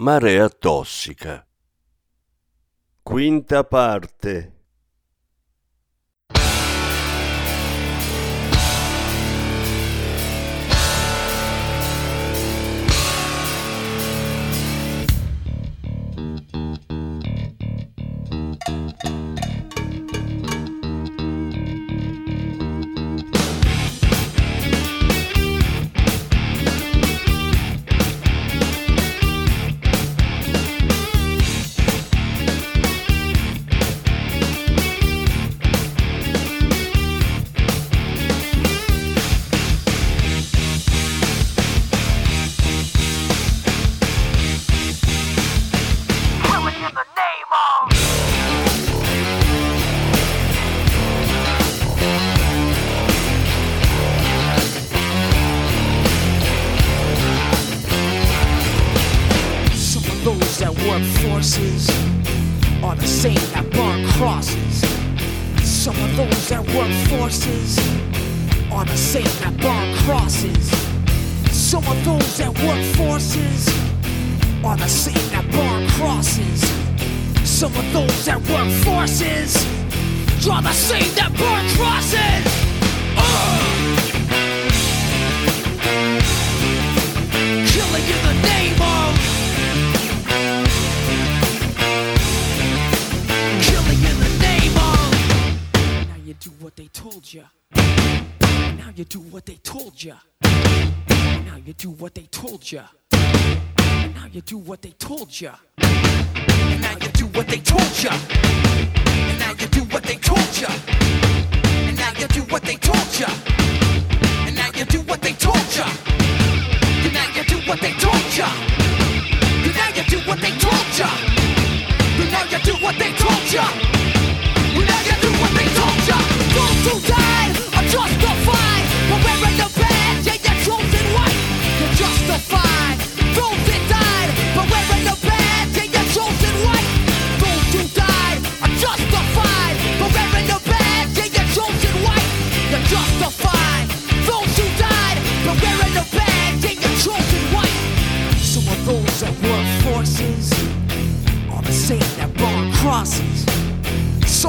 Marea tossica. Quinta parte. Of those that work forces are the same that burn crosses. Some of those that work forces draw the same that burn crosses. Uh! Killing in the name of Killing in the name of Now you do what they told you. Now you do what they told you. Now you do what they told you. Now you do what they told you. And now you do what they told you. And now you do what they told you. And now you do what they told you. And now you do what they told ya you. And now you do what they told ya. And now you do what they told ya. And now you do what they told ya. And now you do what they told you. Those who died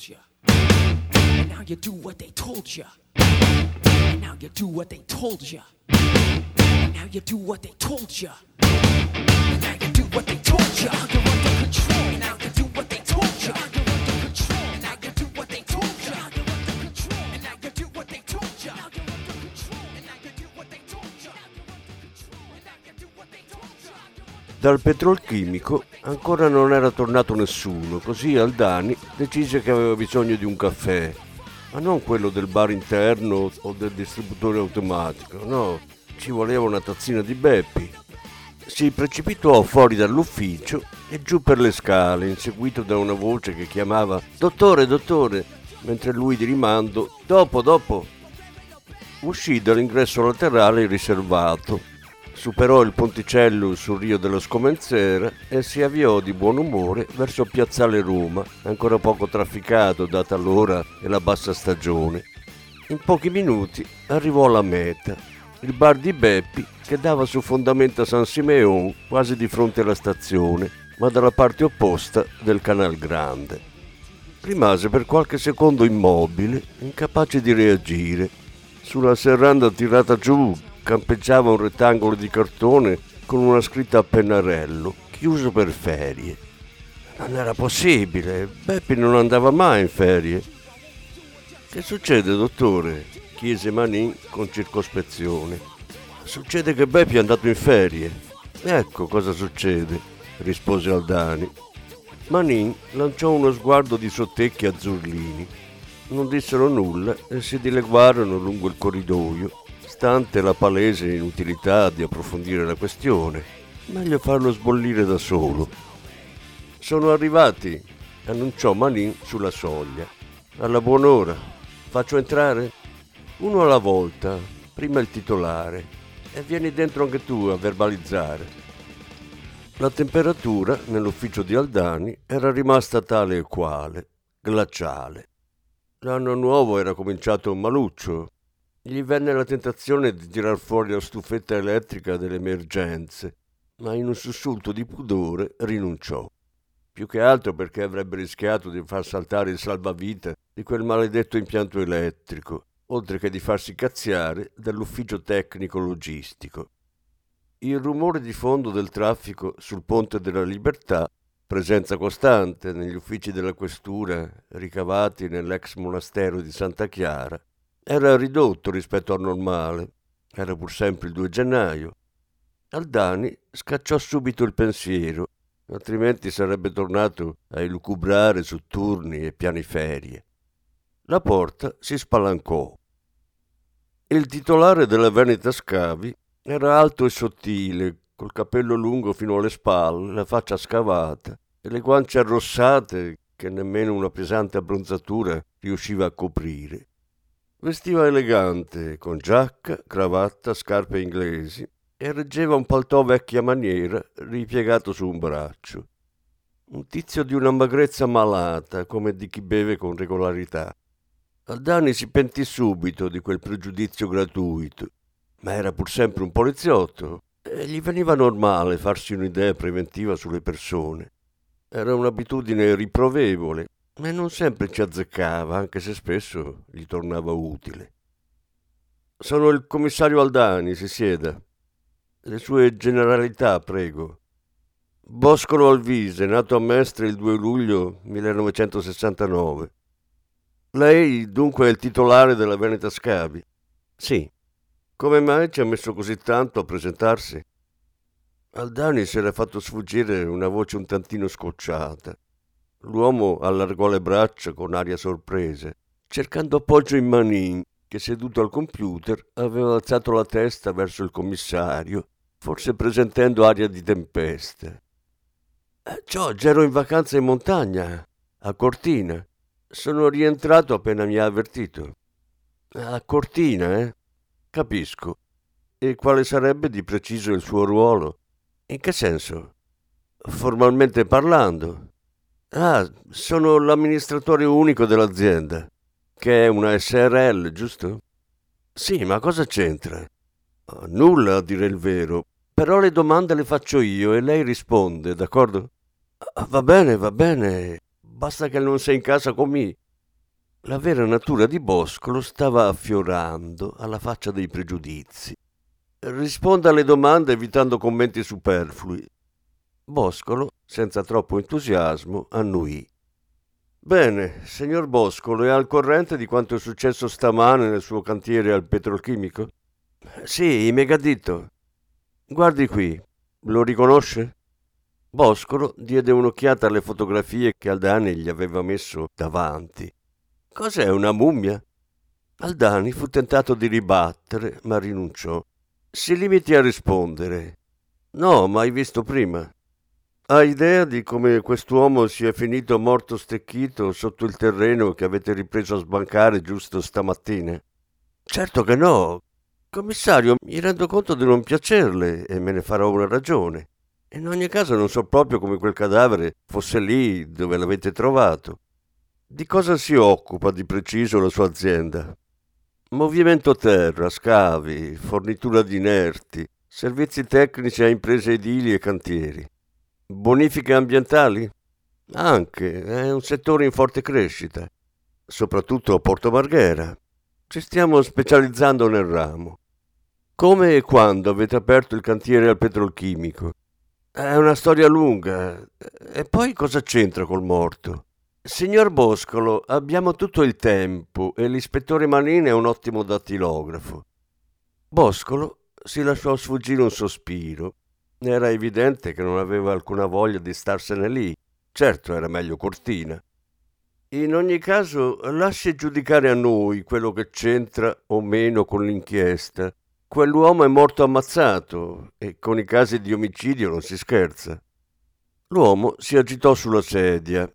Told you. And now you do what they told you. And now you do what they told you. And now you do what they told you. And now you do what they told you. You're under control. Now Dal petrolchimico ancora non era tornato nessuno, così Aldani decise che aveva bisogno di un caffè, ma non quello del bar interno o del distributore automatico, no, ci voleva una tazzina di Beppi. Si precipitò fuori dall'ufficio e giù per le scale, inseguito da una voce che chiamava Dottore, dottore, mentre lui di rimando Dopo, dopo. Uscì dall'ingresso laterale riservato, superò il ponticello sul Rio della Scomenzera e si avviò di buon umore verso Piazzale Roma, ancora poco trafficato data l'ora e la bassa stagione. In pochi minuti arrivò alla meta, il bar di Beppi che dava su fondamenta San Simeon quasi di fronte alla stazione, ma dalla parte opposta del Canal Grande. Rimase per qualche secondo immobile, incapace di reagire. Sulla serranda tirata giù campeggiava un rettangolo di cartone con una scritta a pennarello chiuso per ferie. Non era possibile, Beppi non andava mai in ferie. Che succede, dottore? chiese Manin con circospezione. Succede che Beppi è andato in ferie. Ecco cosa succede, rispose Aldani. Manin lanciò uno sguardo di sottecchi azzurlini. Non dissero nulla e si dileguarono lungo il corridoio, stante la palese inutilità di approfondire la questione. Meglio farlo sbollire da solo. Sono arrivati, annunciò Manin sulla soglia. Alla buon'ora. Faccio entrare? Uno alla volta, prima il titolare, e vieni dentro anche tu a verbalizzare. La temperatura nell'ufficio di Aldani era rimasta tale e quale, glaciale. L'anno nuovo era cominciato maluccio. Gli venne la tentazione di tirar fuori la stufetta elettrica delle emergenze, ma in un sussulto di pudore rinunciò. Più che altro perché avrebbe rischiato di far saltare il salvavita di quel maledetto impianto elettrico oltre che di farsi cazziare dall'ufficio tecnico logistico. Il rumore di fondo del traffico sul ponte della libertà, presenza costante negli uffici della questura ricavati nell'ex monastero di Santa Chiara, era ridotto rispetto al normale. Era pur sempre il 2 gennaio. Aldani scacciò subito il pensiero, altrimenti sarebbe tornato a elucubrare su turni e piani ferie. La porta si spalancò. Il titolare della Veneta Scavi era alto e sottile, col capello lungo fino alle spalle, la faccia scavata e le guance arrossate che nemmeno una pesante abbronzatura riusciva a coprire. Vestiva elegante, con giacca, cravatta, scarpe inglesi e reggeva un paltò vecchia maniera ripiegato su un braccio. Un tizio di una magrezza malata, come di chi beve con regolarità. Aldani si pentì subito di quel pregiudizio gratuito, ma era pur sempre un poliziotto e gli veniva normale farsi un'idea preventiva sulle persone. Era un'abitudine riprovevole, ma non sempre ci azzeccava, anche se spesso gli tornava utile. Sono il commissario Aldani, si sieda. Le sue generalità, prego. Boscolo Alvise, nato a Mestre il 2 luglio 1969. Lei dunque è il titolare della Veneta Scavi? Sì. Come mai ci ha messo così tanto a presentarsi? Aldani si era fatto sfuggire una voce un tantino scocciata. L'uomo allargò le braccia con aria sorpresa, cercando appoggio in Manin, che seduto al computer aveva alzato la testa verso il commissario, forse presentendo aria di tempesta. Eh, Giorgio, ero in vacanza in montagna, a Cortina. Sono rientrato appena mi ha avvertito. A Cortina, eh? Capisco. E quale sarebbe di preciso il suo ruolo? In che senso? Formalmente parlando. Ah, sono l'amministratore unico dell'azienda, che è una SRL, giusto? Sì, ma cosa c'entra? Ah, nulla, a dire il vero. Però le domande le faccio io e lei risponde, d'accordo? Ah, va bene, va bene. Basta che non sei in casa con me. La vera natura di Boscolo stava affiorando alla faccia dei pregiudizi. Risponda alle domande evitando commenti superflui. Boscolo, senza troppo entusiasmo, annuì. Bene, signor Boscolo, è al corrente di quanto è successo stamane nel suo cantiere al petrolchimico? Sì, megaditto. Guardi qui, lo riconosce? Boscolo diede un'occhiata alle fotografie che Aldani gli aveva messo davanti. Cos'è una mummia? Aldani fu tentato di ribattere, ma rinunciò. Si limiti a rispondere. No, mai visto prima. Ha idea di come quest'uomo sia finito morto stecchito sotto il terreno che avete ripreso a sbancare giusto stamattina? Certo che no. Commissario, mi rendo conto di non piacerle e me ne farò una ragione. In ogni caso non so proprio come quel cadavere fosse lì dove l'avete trovato. Di cosa si occupa di preciso la sua azienda? Movimento terra, scavi, fornitura di inerti, servizi tecnici a imprese edili e cantieri. Bonifiche ambientali? Anche, è un settore in forte crescita, soprattutto a Porto Marghera. Ci stiamo specializzando nel ramo. Come e quando avete aperto il cantiere al petrolchimico? È una storia lunga. E poi cosa c'entra col morto? Signor Boscolo, abbiamo tutto il tempo e l'ispettore Manini è un ottimo dattilografo. Boscolo si lasciò sfuggire un sospiro. Era evidente che non aveva alcuna voglia di starsene lì. Certo, era meglio Cortina. In ogni caso, lasci giudicare a noi quello che c'entra o meno con l'inchiesta. Quell'uomo è morto ammazzato e con i casi di omicidio non si scherza. L'uomo si agitò sulla sedia.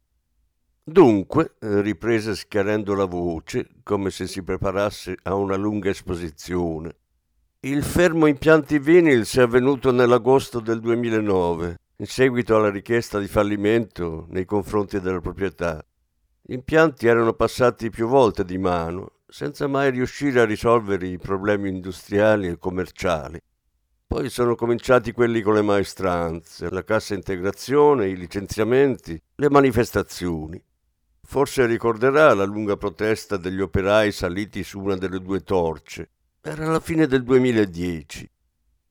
Dunque, riprese schiarendo la voce, come se si preparasse a una lunga esposizione. Il fermo impianti Vinyls è avvenuto nell'agosto del 2009, in seguito alla richiesta di fallimento nei confronti della proprietà. Gli impianti erano passati più volte di mano, senza mai riuscire a risolvere i problemi industriali e commerciali. Poi sono cominciati quelli con le maestranze, la cassa integrazione, i licenziamenti, le manifestazioni. Forse ricorderà la lunga protesta degli operai saliti su una delle due torce. Era la fine del 2010.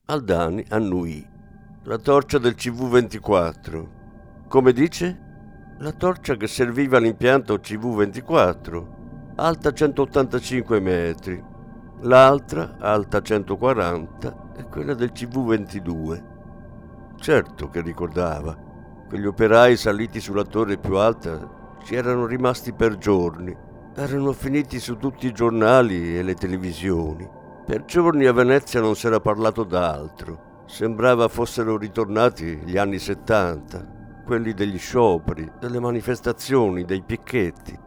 Aldani annuì. La torcia del CV24. Come dice? La torcia che serviva all'impianto CV24, alta 185 metri, l'altra, alta 140, è quella del CV22. Certo che ricordava, quegli operai saliti sulla torre più alta ci erano rimasti per giorni, erano finiti su tutti i giornali e le televisioni. Per giorni a Venezia non si era parlato d'altro, sembrava fossero ritornati gli anni 70 quelli degli scioperi, delle manifestazioni, dei picchetti.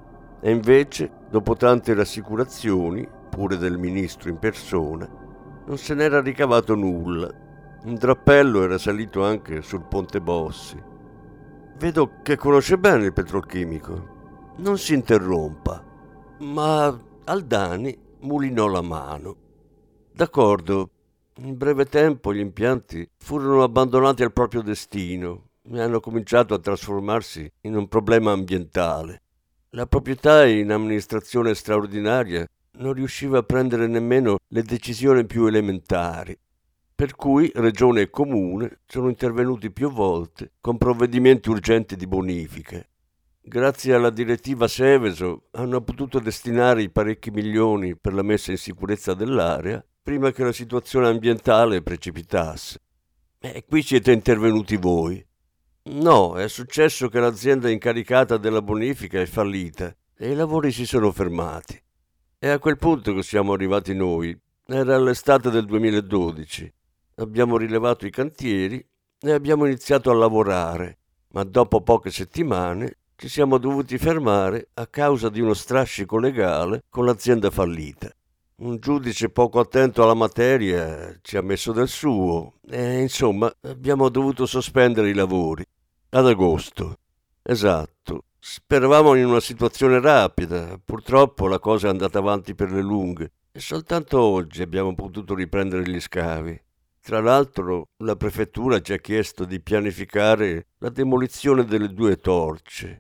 E invece, dopo tante rassicurazioni, pure del ministro in persona, non se n'era ricavato nulla. Un drappello era salito anche sul ponte Bossi. Vedo che conosce bene il petrolchimico. Non si interrompa. Ma Aldani mulinò la mano. D'accordo, in breve tempo gli impianti furono abbandonati al proprio destino e hanno cominciato a trasformarsi in un problema ambientale. La proprietà in amministrazione straordinaria non riusciva a prendere nemmeno le decisioni più elementari, per cui Regione e Comune sono intervenuti più volte con provvedimenti urgenti di bonifica. Grazie alla direttiva Seveso hanno potuto destinare i parecchi milioni per la messa in sicurezza dell'area prima che la situazione ambientale precipitasse. E qui siete intervenuti voi. No, è successo che l'azienda incaricata della bonifica è fallita e i lavori si sono fermati. È a quel punto che siamo arrivati noi. Era l'estate del 2012. Abbiamo rilevato i cantieri e abbiamo iniziato a lavorare, ma dopo poche settimane ci siamo dovuti fermare a causa di uno strascico legale con l'azienda fallita. Un giudice poco attento alla materia ci ha messo del suo e insomma abbiamo dovuto sospendere i lavori ad agosto. Esatto. Speravamo in una situazione rapida. Purtroppo la cosa è andata avanti per le lunghe e soltanto oggi abbiamo potuto riprendere gli scavi. Tra l'altro la prefettura ci ha chiesto di pianificare la demolizione delle due torce,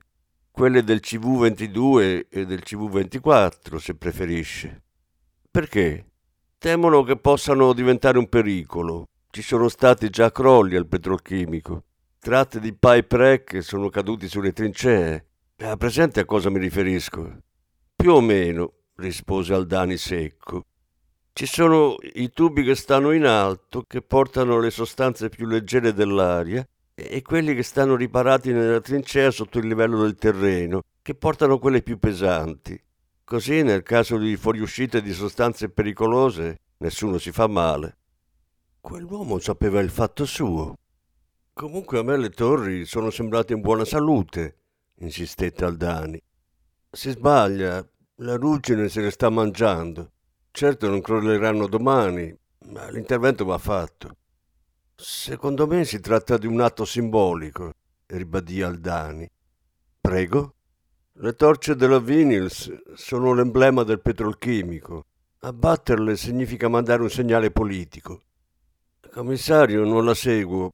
quelle del CV22 e del CV24 se preferisce. Perché? Temono che possano diventare un pericolo. Ci sono stati già crolli al petrolchimico Tratti di pipe rack sono caduti sulle trincee. Ha presente a cosa mi riferisco? Più o meno, rispose Aldani secco. Ci sono i tubi che stanno in alto, che portano le sostanze più leggere dell'aria, e quelli che stanno riparati nella trincea sotto il livello del terreno, che portano quelle più pesanti. Così, nel caso di fuoriuscite di sostanze pericolose, nessuno si fa male. Quell'uomo sapeva il fatto suo. Comunque a me le torri sono sembrate in buona salute, insistette Aldani. Si sbaglia, la ruggine se le sta mangiando. Certo non crolleranno domani, ma l'intervento va fatto. Secondo me si tratta di un atto simbolico, ribadì Aldani. Prego? Le torce della Vinyls sono l'emblema del petrolchimico. Abbatterle significa mandare un segnale politico. Commissario, non la seguo,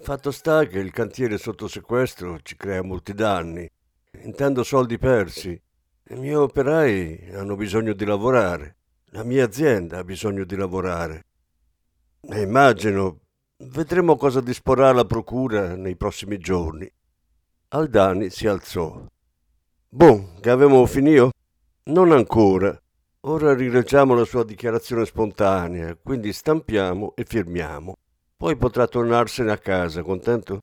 Fatto sta che il cantiere sotto sequestro ci crea molti danni. Intendo soldi persi. I miei operai hanno bisogno di lavorare. La mia azienda ha bisogno di lavorare. E immagino, Vedremo cosa disporrà la procura nei prossimi giorni. Aldani si alzò. Bon, che avevamo finito? Non ancora. Ora rileggiamo la sua dichiarazione spontanea, quindi stampiamo e firmiamo. Poi potrà tornarsene a casa, contento?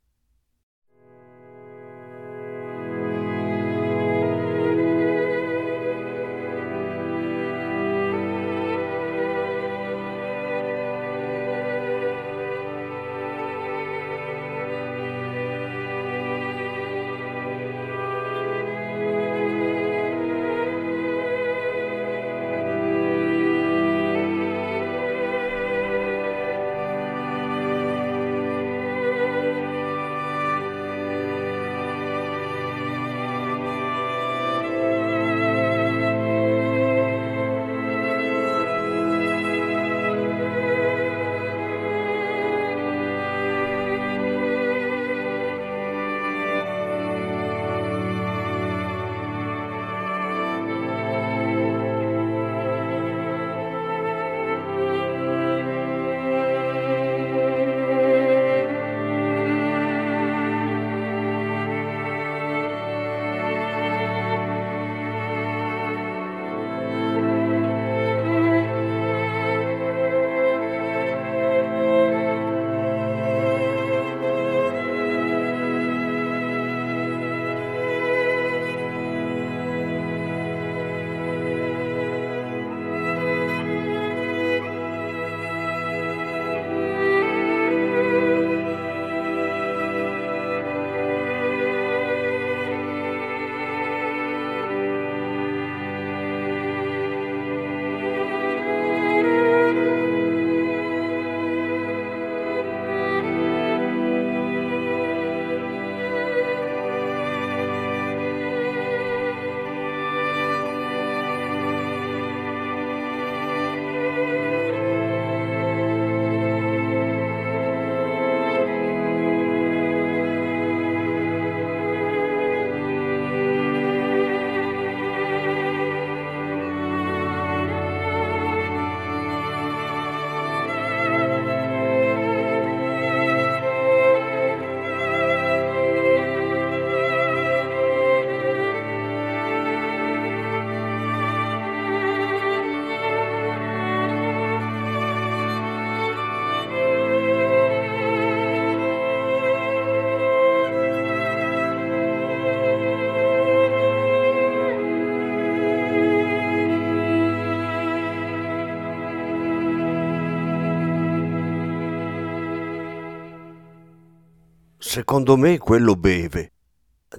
Secondo me quello beve.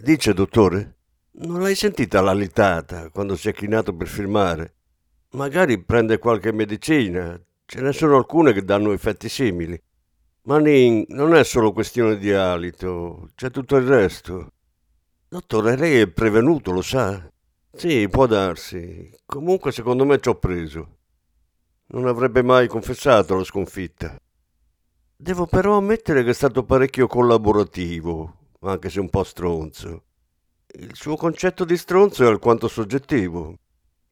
Dice, dottore? Non l'hai sentita la litata quando si è chinato per firmare? Magari prende qualche medicina. Ce ne sono alcune che danno effetti simili. Ma non è solo questione di alito, c'è tutto il resto. Dottore, lei è prevenuto, lo sa? Sì, può darsi. Comunque secondo me ci ho preso. Non avrebbe mai confessato la sconfitta. Devo però ammettere che è stato parecchio collaborativo, anche se un po' stronzo. Il suo concetto di stronzo è alquanto soggettivo.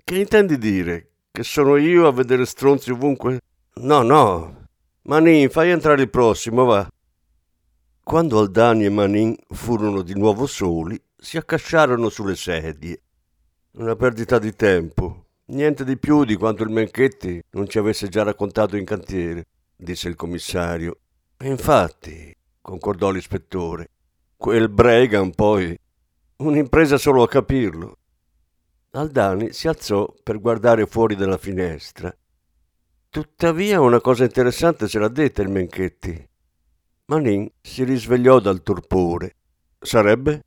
Che intendi dire? Che sono io a vedere stronzi ovunque? No, no. Manin, fai entrare il prossimo, va. Quando Aldani e Manin furono di nuovo soli, si accasciarono sulle sedie. Una perdita di tempo. Niente di più di quanto il Menchetti non ci avesse già raccontato in cantiere disse il commissario. E infatti, concordò l'ispettore, quel Bregan poi, un'impresa solo a capirlo. Aldani si alzò per guardare fuori dalla finestra. Tuttavia una cosa interessante ce l'ha detta il Menchetti. Manin si risvegliò dal torpore. Sarebbe?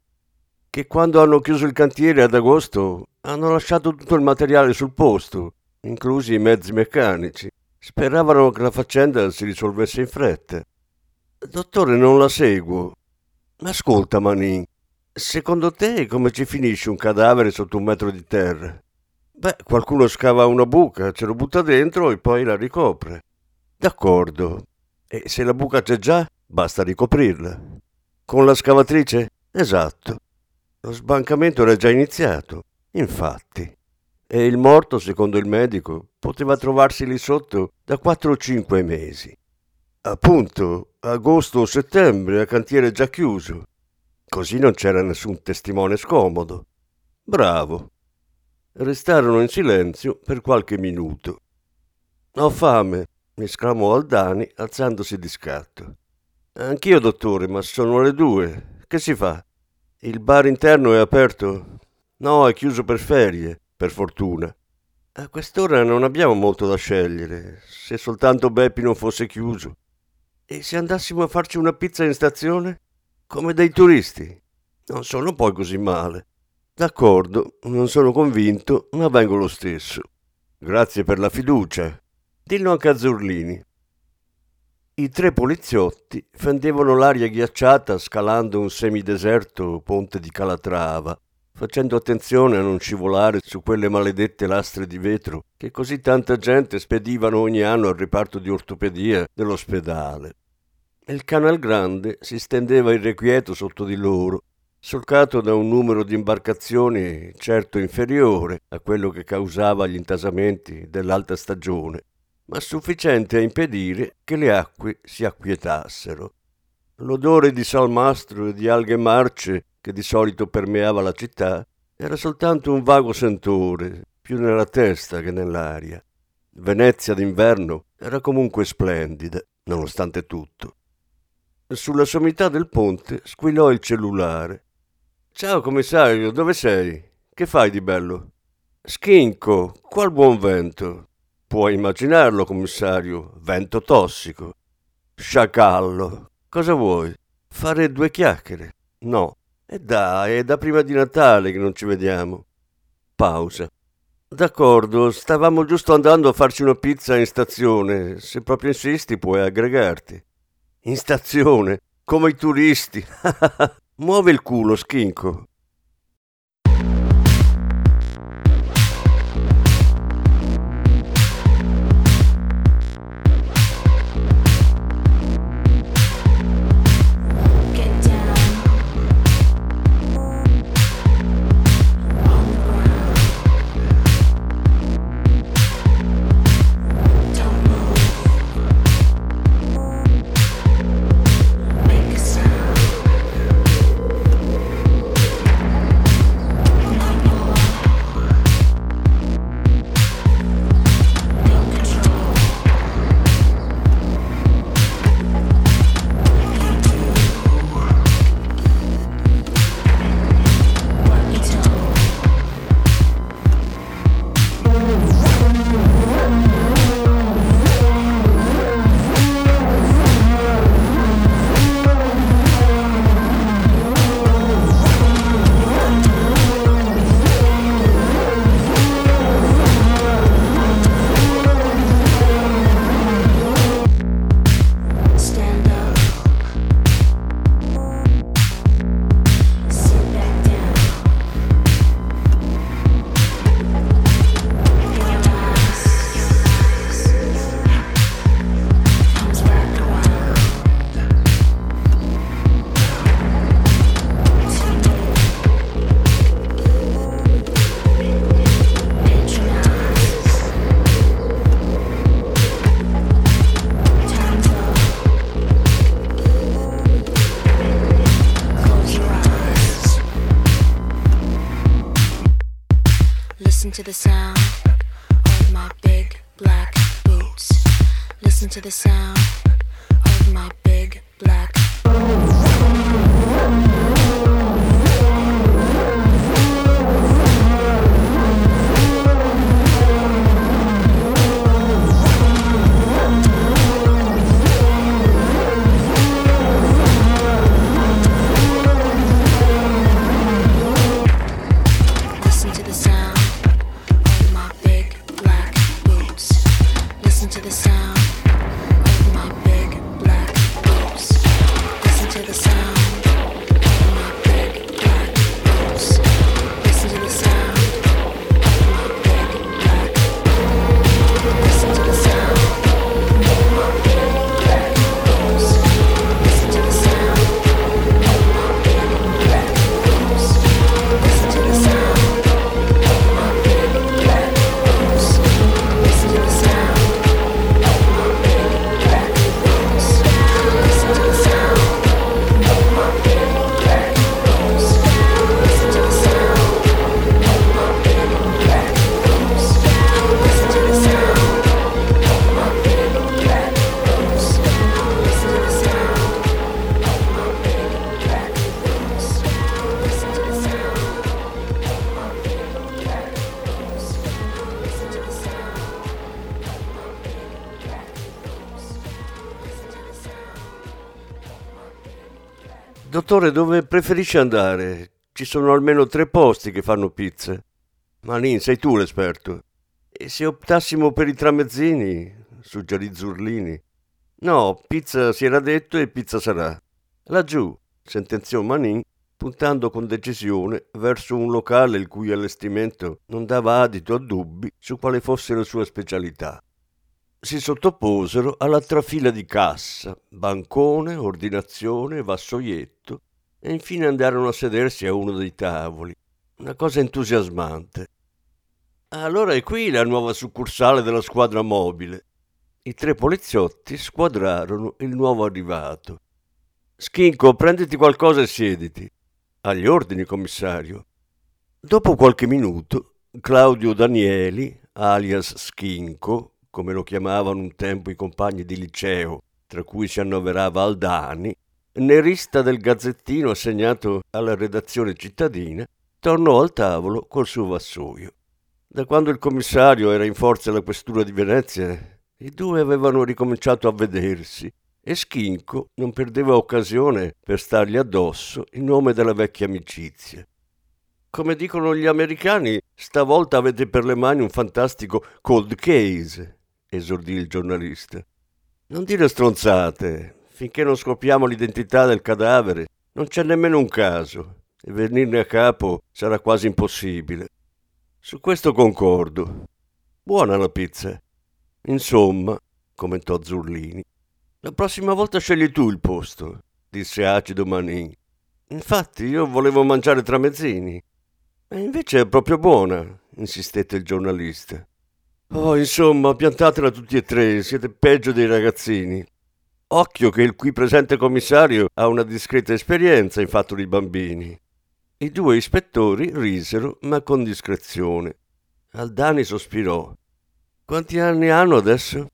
Che quando hanno chiuso il cantiere ad agosto hanno lasciato tutto il materiale sul posto, inclusi i mezzi meccanici. Speravano che la faccenda si risolvesse in fretta. Dottore, non la seguo. Ascolta, Manin, secondo te come ci finisce un cadavere sotto un metro di terra? Beh, qualcuno scava una buca, ce lo butta dentro e poi la ricopre. D'accordo. E se la buca c'è già, basta ricoprirla. Con la scavatrice? Esatto. Lo sbancamento era già iniziato. Infatti. E il morto, secondo il medico, poteva trovarsi lì sotto da 4 o 5 mesi. Appunto, agosto o settembre, a cantiere già chiuso. Così non c'era nessun testimone scomodo. Bravo. Restarono in silenzio per qualche minuto. Ho fame, esclamò Aldani alzandosi di scatto. Anch'io, dottore, ma sono le due. Che si fa? Il bar interno è aperto? No, è chiuso per ferie, per fortuna. A quest'ora non abbiamo molto da scegliere, se soltanto Beppi non fosse chiuso. E se andassimo a farci una pizza in stazione? Come dei turisti? Non sono poi così male. D'accordo, non sono convinto, ma vengo lo stesso. Grazie per la fiducia. Dillo anche a Zurlini. I tre poliziotti fendevano l'aria ghiacciata scalando un semideserto ponte di Calatrava, facendo attenzione a non scivolare su quelle maledette lastre di vetro che così tanta gente spedivano ogni anno al riparto di ortopedia dell'ospedale. Il canal grande si stendeva irrequieto sotto di loro, solcato da un numero di imbarcazioni certo inferiore a quello che causava gli intasamenti dell'alta stagione ma sufficiente a impedire che le acque si acquietassero. L'odore di salmastro e di alghe marce che di solito permeava la città era soltanto un vago sentore, più nella testa che nell'aria. Venezia d'inverno era comunque splendida, nonostante tutto. Sulla sommità del ponte squillò il cellulare. Ciao commissario, dove sei? Che fai di bello? Schinco, qual buon vento. Puoi immaginarlo, commissario, vento tossico. Sciacallo. Cosa vuoi? Fare due chiacchiere? No. E dai, è da prima di Natale che non ci vediamo. Pausa. D'accordo, stavamo giusto andando a farci una pizza in stazione. Se proprio insisti, puoi aggregarti. In stazione, come i turisti. Muove il culo, schinco. Dottore, dove preferisce andare? Ci sono almeno tre posti che fanno pizza. Manin, sei tu l'esperto. E se optassimo per i tramezzini? Suggerì Zurlini. No, pizza si era detto e pizza sarà. Laggiù, sentenziò Manin, puntando con decisione verso un locale il cui allestimento non dava adito a dubbi su quale fosse la sua specialità. Si sottoposero alla trafila di cassa, bancone, ordinazione, vassoietto e infine andarono a sedersi a uno dei tavoli. Una cosa entusiasmante. Allora è qui la nuova succursale della squadra mobile. I tre poliziotti squadrarono il nuovo arrivato. Schinco, prenditi qualcosa e siediti. Agli ordini, commissario. Dopo qualche minuto, Claudio Danieli, alias Schinco, come lo chiamavano un tempo i compagni di liceo, tra cui si annoverava Aldani, nerista del gazzettino assegnato alla redazione cittadina, tornò al tavolo col suo vassoio. Da quando il commissario era in forza alla questura di Venezia, i due avevano ricominciato a vedersi e Schinco non perdeva occasione per stargli addosso in nome della vecchia amicizia. Come dicono gli americani, stavolta avete per le mani un fantastico cold case, esordì il giornalista. Non dire stronzate, finché non scopriamo l'identità del cadavere, non c'è nemmeno un caso, e venirne a capo sarà quasi impossibile. Su questo concordo. Buona la pizza. Insomma, commentò Zurlini, la prossima volta scegli tu il posto, disse acido Manin. Infatti io volevo mangiare tramezzini. E invece è proprio buona, insistette il giornalista. Oh, insomma, piantatela tutti e tre, siete peggio dei ragazzini. Occhio che il qui presente commissario ha una discreta esperienza in fatto di bambini. I due ispettori risero, ma con discrezione. Aldani sospirò. Quanti anni hanno adesso?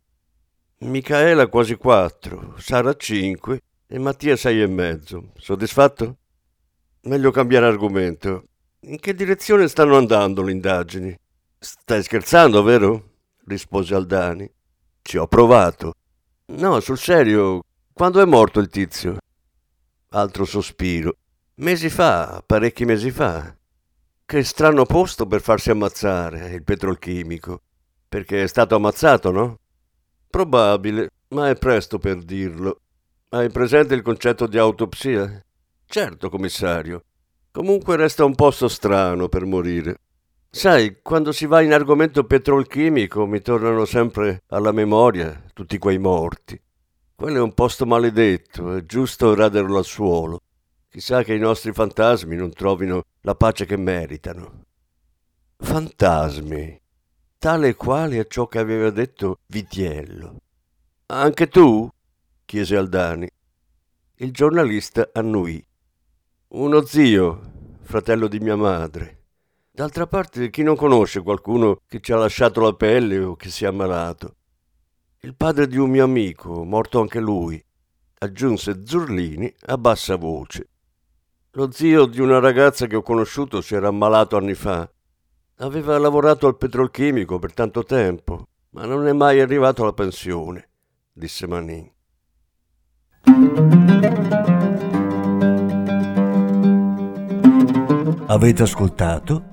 Micaela quasi quattro, Sara cinque e Mattia sei e mezzo. Soddisfatto? Meglio cambiare argomento. In che direzione stanno andando le indagini? Stai scherzando, vero? rispose Aldani. Ci ho provato. No, sul serio, quando è morto il tizio? Altro sospiro. Mesi fa, parecchi mesi fa. Che strano posto per farsi ammazzare, il petrolchimico. Perché è stato ammazzato, no? Probabile, ma è presto per dirlo. Hai presente il concetto di autopsia? Certo, commissario. Comunque resta un posto strano per morire. Sai, quando si va in argomento petrolchimico mi tornano sempre alla memoria tutti quei morti. Quello è un posto maledetto, è giusto raderlo al suolo. Chissà che i nostri fantasmi non trovino la pace che meritano. Fantasmi tale e quale a ciò che aveva detto Vitiello. Anche tu? chiese Aldani. Il giornalista annuì. Uno zio, fratello di mia madre. D'altra parte, chi non conosce qualcuno che ci ha lasciato la pelle o che si è ammalato? Il padre di un mio amico, morto anche lui, aggiunse Zurlini a bassa voce. Lo zio di una ragazza che ho conosciuto si era ammalato anni fa Aveva lavorato al petrolchimico per tanto tempo, ma non è mai arrivato alla pensione, disse Manin. Avete ascoltato